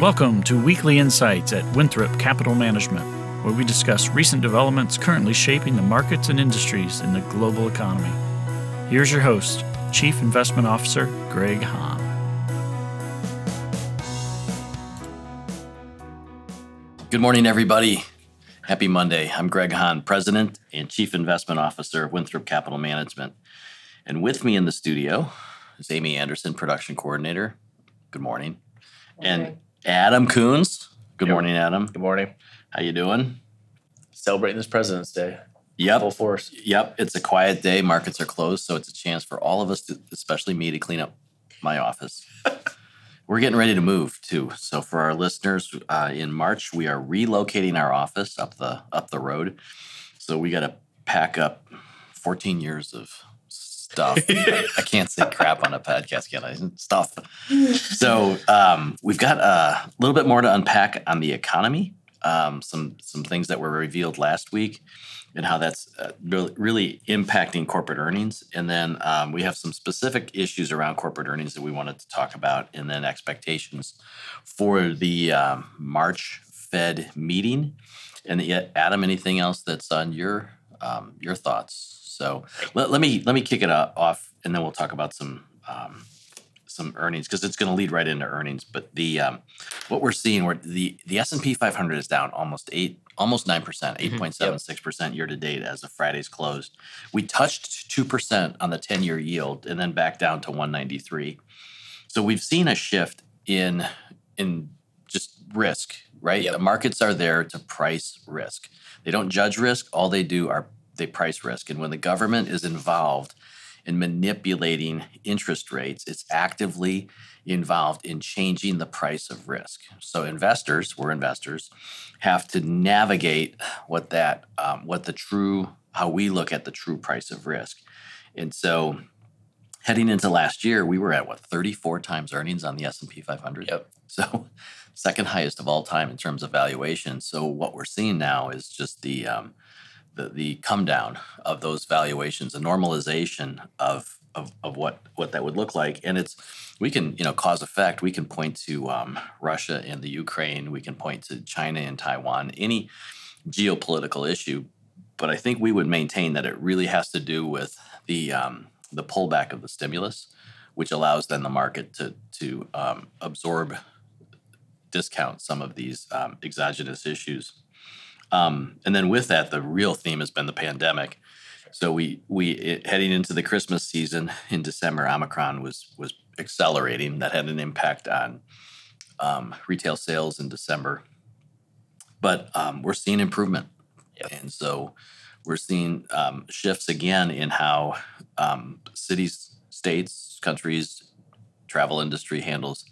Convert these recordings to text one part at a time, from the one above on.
Welcome to Weekly Insights at Winthrop Capital Management, where we discuss recent developments currently shaping the markets and industries in the global economy. Here's your host, Chief Investment Officer Greg Hahn. Good morning, everybody. Happy Monday. I'm Greg Hahn, President and Chief Investment Officer of Winthrop Capital Management. And with me in the studio is Amy Anderson, Production Coordinator. Good morning. And Adam Coons. Good Yep. morning, Adam. Good morning. How you doing? Celebrating this President's Day. Full Yep. force. Yep. It's a quiet day. Markets are closed, so it's a chance for all of us, to, especially me, to clean up my office. We're getting ready to move too. So for our listeners, uh, in March we are relocating our office up the up the road. So we got to pack up 14 years of stuff. I can't say crap on a podcast, can I? Stuff. So um, we've got a little bit more to unpack on the economy. Um, some some things that were revealed last week and how that's uh, really, really impacting corporate earnings. And then um, we have some specific issues around corporate earnings that we wanted to talk about, and then expectations for the um, March Fed meeting. And yet, Adam, anything else that's on your um, your thoughts? So let, let me let me kick it off, and then we'll talk about some um, some earnings because it's going to lead right into earnings. But the um, what we're seeing, where the the S and P 500 is down almost eight, almost nine percent, eight point seven six percent year to date as of Friday's closed. We touched two percent on the ten year yield, and then back down to 193. So we've seen a shift in in just risk, right? Yep. The markets are there to price risk. They don't judge risk. All they do are they price risk. And when the government is involved in manipulating interest rates, it's actively involved in changing the price of risk. So investors, we're investors, have to navigate what that, um, what the true, how we look at the true price of risk. And so heading into last year, we were at what 34 times earnings on the S&P 500. Yep. So second highest of all time in terms of valuation. So what we're seeing now is just the um, the the come down of those valuations, a normalization of of, of what what that would look like, and it's we can you know cause effect. We can point to um, Russia and the Ukraine. We can point to China and Taiwan. Any geopolitical issue, but I think we would maintain that it really has to do with the um, the pullback of the stimulus, which allows then the market to to um, absorb discount some of these um, exogenous issues. Um, and then with that, the real theme has been the pandemic. So we we it, heading into the Christmas season in December, Omicron was was accelerating. That had an impact on um, retail sales in December. But um, we're seeing improvement, Yep. and so we're seeing um, shifts again in how um, cities, states, countries, travel industry handles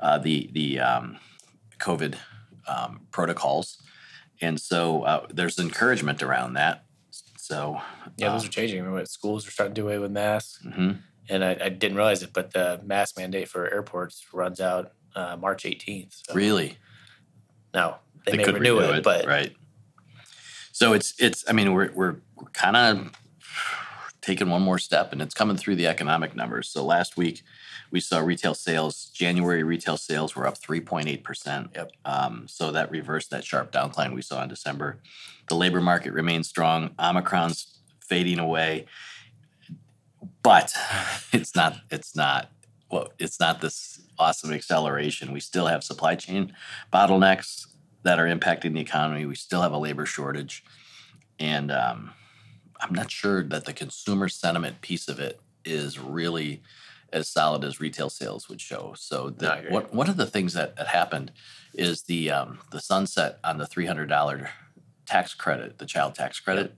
uh, the the um, COVID um, protocols, and so uh, there's encouragement around that. So Yeah, those um, are changing. I Remember, schools are starting to do away with masks, mhm. and I, I didn't realize it, but the mask mandate for airports runs out uh, March 18th. So really Now they, may renew, it, but right. So it's it's. I mean, we're we're, we're kind of taking one more step, and it's coming through the economic numbers. So last week we saw retail sales. January retail sales were up three point eight percent. Yep. Um, so that reversed that sharp decline we saw in December. The labor market remains strong. Omicron's fading away, but it's not. It's not. Well, it's not this awesome acceleration. We still have supply chain bottlenecks that are impacting the economy. We still have a labor shortage, and um, I'm not sure that the consumer sentiment piece of it is really as solid as retail sales would show. So, the, No, I agree. what one of the things that, that happened is the um, the sunset on the three hundred dollar tax credit, the child tax credit,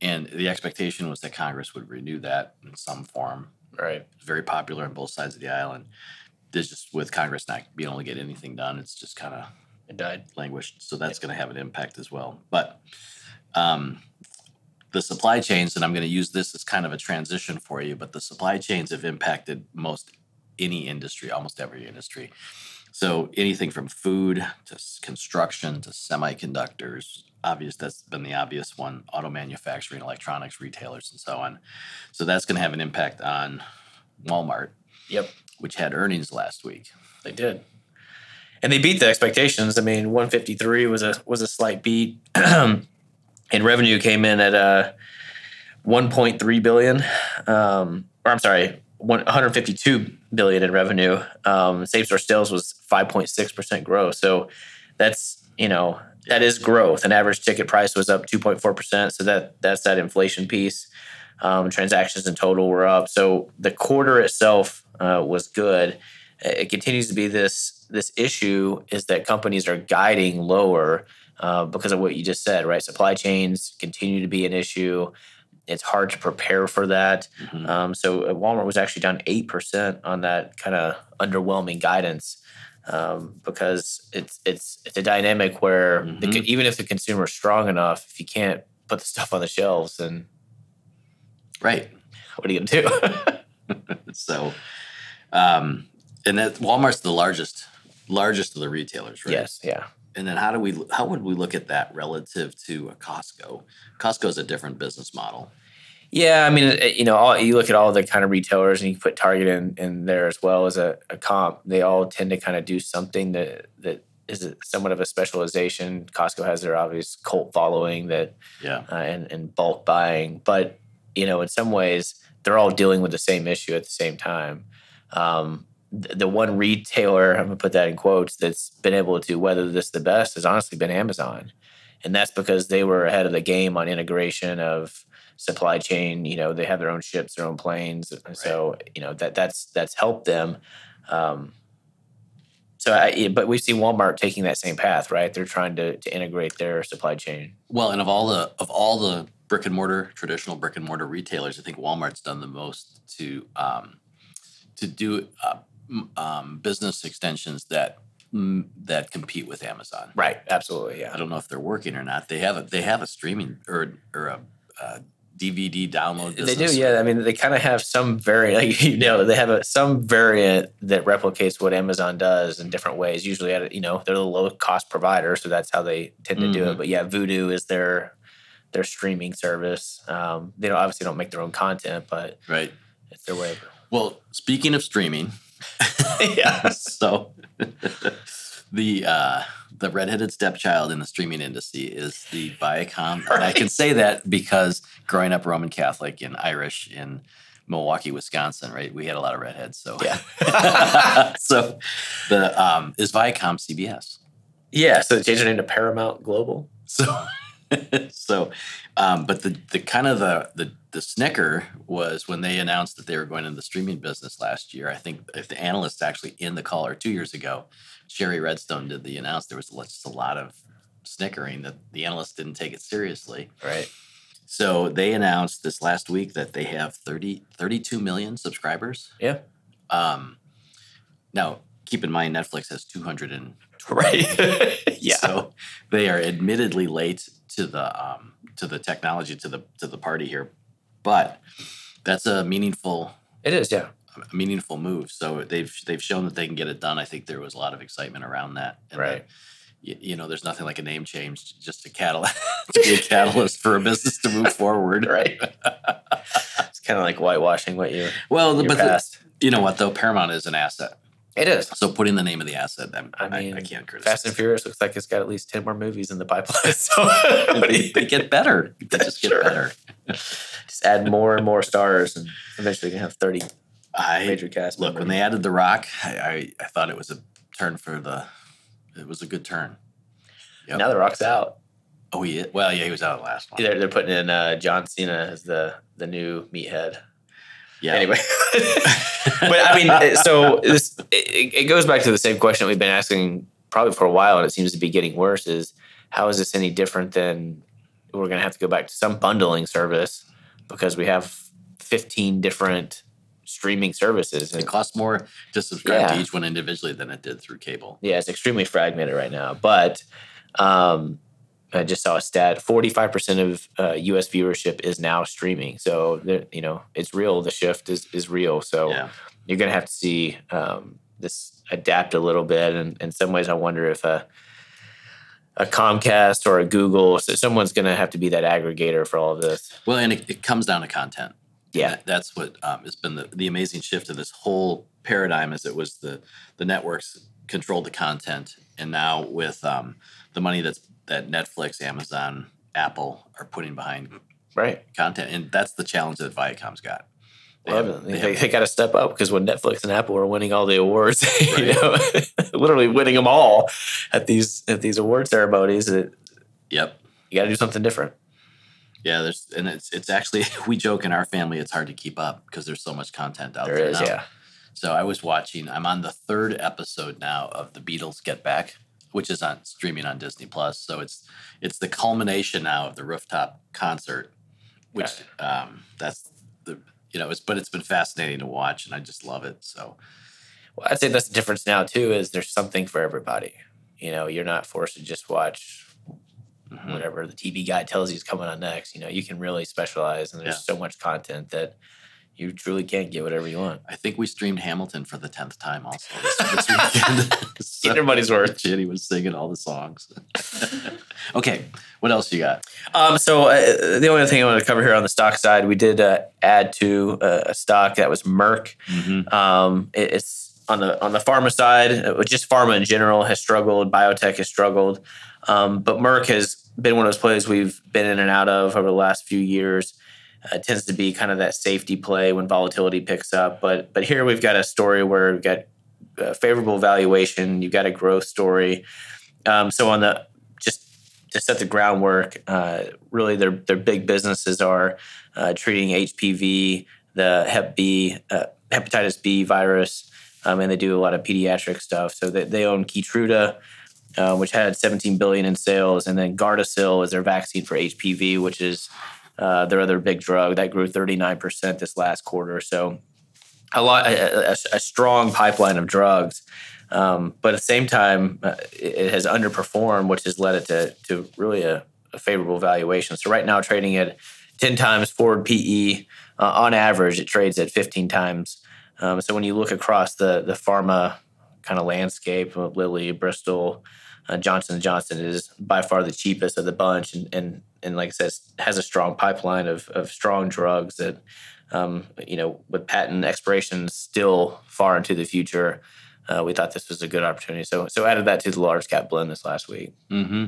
and the expectation was that Congress would renew that in some form. right. It's very popular on both sides of the aisle, and there's just with Congress not being able to get anything done, it's just kind of It died. languished. So that's going to have an impact as well. But um, the supply chains, and I'm going to use this as kind of a transition for you, but the supply chains have impacted most any industry, almost every industry. So anything from food to construction to semiconductors, obvious that's been the obvious one, auto manufacturing, electronics, retailers, and so on. So that's going to have an impact on Walmart, Yep, which had earnings last week. they did. and they beat the expectations. I mean, 153 was a was a slight beat, and revenue came in at uh, 1.3 billion. Um, or I'm sorry, 152 billion in revenue. Um, same store sales was 5.6 percent growth. So that's you know that is growth. And average ticket price was up 2.4 percent. So that that's that inflation piece. Um, transactions in total were up. So the quarter itself uh, was good. It continues to be this this issue is that companies are guiding lower uh, because of what you just said, right? Supply chains continue to be an issue. It's hard to prepare for that. Mhm. Um, so uh, Walmart was actually down eight percent on that kind of underwhelming guidance um, because it's it's it's a dynamic where the, Mhm. co- even if the consumer is strong enough, if you can't put the stuff on the shelves, then Right. what are you gonna do? So, um, and that Walmart's the largest, largest of the retailers, right? Yes, yeah, And then how do we, how would we look at that relative to a Costco? Costco is a different business model. yeah. I mean, you know, all, you look at all the kind of retailers, and you put Target in, in there as well as a, a comp. They all tend to kind of do something that that is somewhat of a specialization. Costco has their obvious cult following that Yeah. uh, and, and bulk buying. But you know, in some ways, they're all dealing with the same issue at the same time. Um, the one retailer, I'm gonna put that in quotes, that's been able to weather this the best has honestly been Amazon, and that's because they were ahead of the game on integration of supply chain. You know, they have their own ships, their own planes, and so you know that that's that's helped them. Um, so, I, but we've seen Walmart taking that same path, right? They're trying to, to integrate their supply chain. Well, and of all the of all the brick and mortar traditional brick and mortar retailers, I think Walmart's done the most to um, to do uh, um, business extensions that that compete with Amazon. Right. Absolutely. Yeah. I don't know if they're working or not. They have a they have a streaming or or a, a DVD download. They do, yeah. I mean, they kind of have some variant. Like, you know, they have a, some variant that replicates what Amazon does in different ways. Usually, at a, you know, they're the low cost provider, so that's how they tend to do Mhm. it. But yeah, Vudu is their their streaming service. Um, they don't obviously don't make their own content, but Right. it's their way. Well, speaking of streaming, yeah. so the uh, the redheaded stepchild in the streaming industry is the Viacom, and I can say that because growing up Roman Catholic and Irish in Milwaukee, Wisconsin, right, we had a lot of redheads. So Yeah. so the um, is Viacom CBS. yeah. So they changed their name to Paramount Global. So, so, um, but the the kind of the the the snicker was when they announced that they were going into the streaming business last year. I think if the analysts actually in the call or two years ago, Shari Redstone did the announce. There was just a lot of snickering that the analysts didn't take it seriously. Right. So they announced this last week that they have 30, 32 million subscribers. Yeah. Um, now, keep in mind, Netflix has 200 and Right. yeah. so they are admittedly late to the um, to the technology to the to the party here, but that's a meaningful It is. Yeah. a meaningful move. So they've they've shown that they can get it done. I think there was a lot of excitement around that. And Right. You, you know, there's nothing like a name change just to catalyst to be a catalyst for a business to move forward. Right. it's kind of like whitewashing what you Well, but the- you know what though, Paramount is an asset. It is. So putting the name of the asset, I'm, I I, I, mean, can't criticize. Fast and Furious looks like it's got at least ten more movies in the pipeline. So they, they get better. They just get Sure. better. just add more and more stars, and eventually you can have thirty I major cast Look, when they added The Rock, I, I, I thought it was a turn for the. It was a good turn. Yep. now the Rock's out. Oh, he well, yeah, he was out last one. They're, they're putting in uh, John Cena as the the new meathead. Yeah. Anyway, but I mean, so this it, it goes back to the same question we've been asking probably for a while, and it seems to be getting worse. Is how is this any different than we're going to have to go back to some bundling service because we have fifteen different streaming services. it costs more to subscribe Yeah. to each one individually than it did through cable. yeah, it's extremely fragmented right now. But um, I just saw a stat: forty-five percent of uh, U.S. viewership is now streaming. So you know, it's real. The shift is is real. So Yeah. you're going to have to see um, this adapt a little bit. And in some ways, I wonder if a a Comcast or a Google, so someone's going to have to be that aggregator for all of this. Well, and it, it comes down to content. Yeah. That- that's what um, has been the, the amazing shift of this whole paradigm. Is it was the the networks controlled the content, and now with um, the money that's that Netflix, Amazon, Apple are putting behind Right. content, and that's the challenge that Viacom's got. They have- they, they they, got to step up because when Netflix and Apple are winning all the awards, you know, literally winning them all at these at these award ceremonies, it, Yep. you got to do something different. Yeah, there's and it's it's actually we joke in our family it's hard to keep up because there's so much content out there. There is, now. yeah. So I was watching. I'm on the third episode now of the Beatles Get Back, which is on streaming on Disney Plus. So it's it's the culmination now of the rooftop concert, which um, that's the you know it's but it's been fascinating to watch and I just love it. So Well, I'd say that's the difference now too. Is there's something for everybody. You know, you're not forced to just watch mhm. whatever the TV guy tells you is coming on next. You know, you can really specialize, and there's Yeah. so much content that you truly can't get whatever you want. I think we streamed Hamilton for the tenth time also this, this weekend. So- Get your money's worth. Jenny was singing all the songs. okay, what else you got? Um, so uh, the only thing I want to cover here on the stock side, we did uh, add to uh, a stock that was Merck. Mm-hmm. Um, it- it's on the on the pharma side, uh, just pharma in general has struggled. Biotech has struggled, um, but Merck has been one of those plays we've been in and out of over the last few years. Uh, tends to be kind of that safety play when volatility picks up. But but here we've got a story where we've got uh, favorable valuation. You've got a growth story. Um, so on the just to set the groundwork, uh, really their their big businesses are uh, treating HPV, the Hep B, uh, hepatitis B virus, um, and they do a lot of pediatric stuff. So they, they own Keytruda, uh, which had 17 billion in sales, and then Gardasil is their vaccine for HPV, which is uh, their other big drug that grew 39% this last quarter. So a lot, a, a, a strong pipeline of drugs. Um, but at the same time, uh, it, has underperformed, which has led it to, to really a, a favorable valuation. So right now, trading at 10 times forward PE, uh, on average, it trades at 15 times. Um, so when you look across the the pharma kind of landscape, uh, Lilly, Bristol, uh, Johnson Johnson is by far the cheapest of the bunch, and and and like I said, has a strong pipeline of of strong drugs that, um, you know, with patent expirations still far into the future. Uh, we thought this was a good opportunity, so so added that to the large cap blend this last week. Mm-hmm.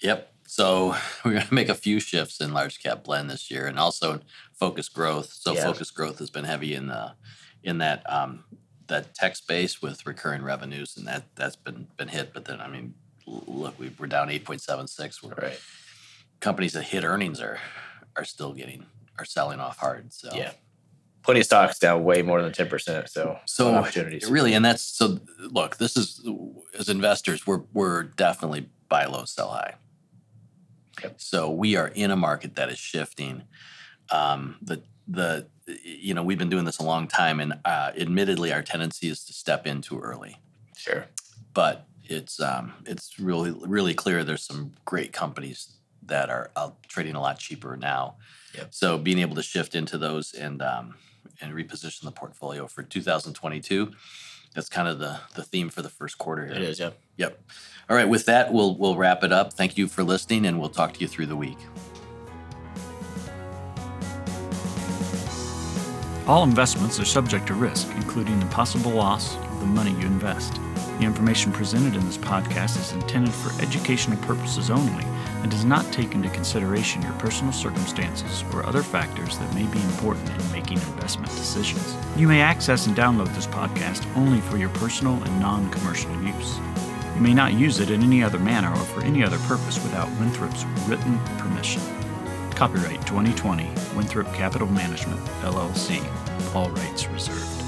Yep. So we're going to make a few shifts in large cap blend this year, and also focus growth. So Yeah. focus growth has been heavy in the in that um, that tech space with recurring revenues, and that that's been been hit. But then I mean, look, we, we're down eight point seven six. Right. companies that hit earnings are are still getting are selling off hard. So Yeah. Plenty of stocks down way more than ten percent. So So opportunities. really, and that's so. Look, this is as investors, we're we're definitely buy low, sell high. Yep. So we are in a market that is shifting. Um, the the you know we've been doing this a long time, and uh, admittedly, our tendency is to step in too early. Sure. But it's um, it's really really clear there's some great companies that are out trading a lot cheaper now. Yep. So being able to shift into those and um, and reposition the portfolio for 2022, that's kind of the the theme for the first quarter here. It is. Yeah. Yep. All right. With that, we'll we'll wrap it up. Thank you for listening, and we'll talk to you through the week. All investments are subject to risk, including the possible loss of the money you invest. The information presented in this podcast is intended for educational purposes only and does not take into consideration your personal circumstances or other factors that may be important in making investment decisions. You may access and download this podcast only for your personal and non commercial use. You may not use it in any other manner or for any other purpose without Winthrop's written permission. Copyright 2020 Winthrop Capital Management, LLC. All rights reserved.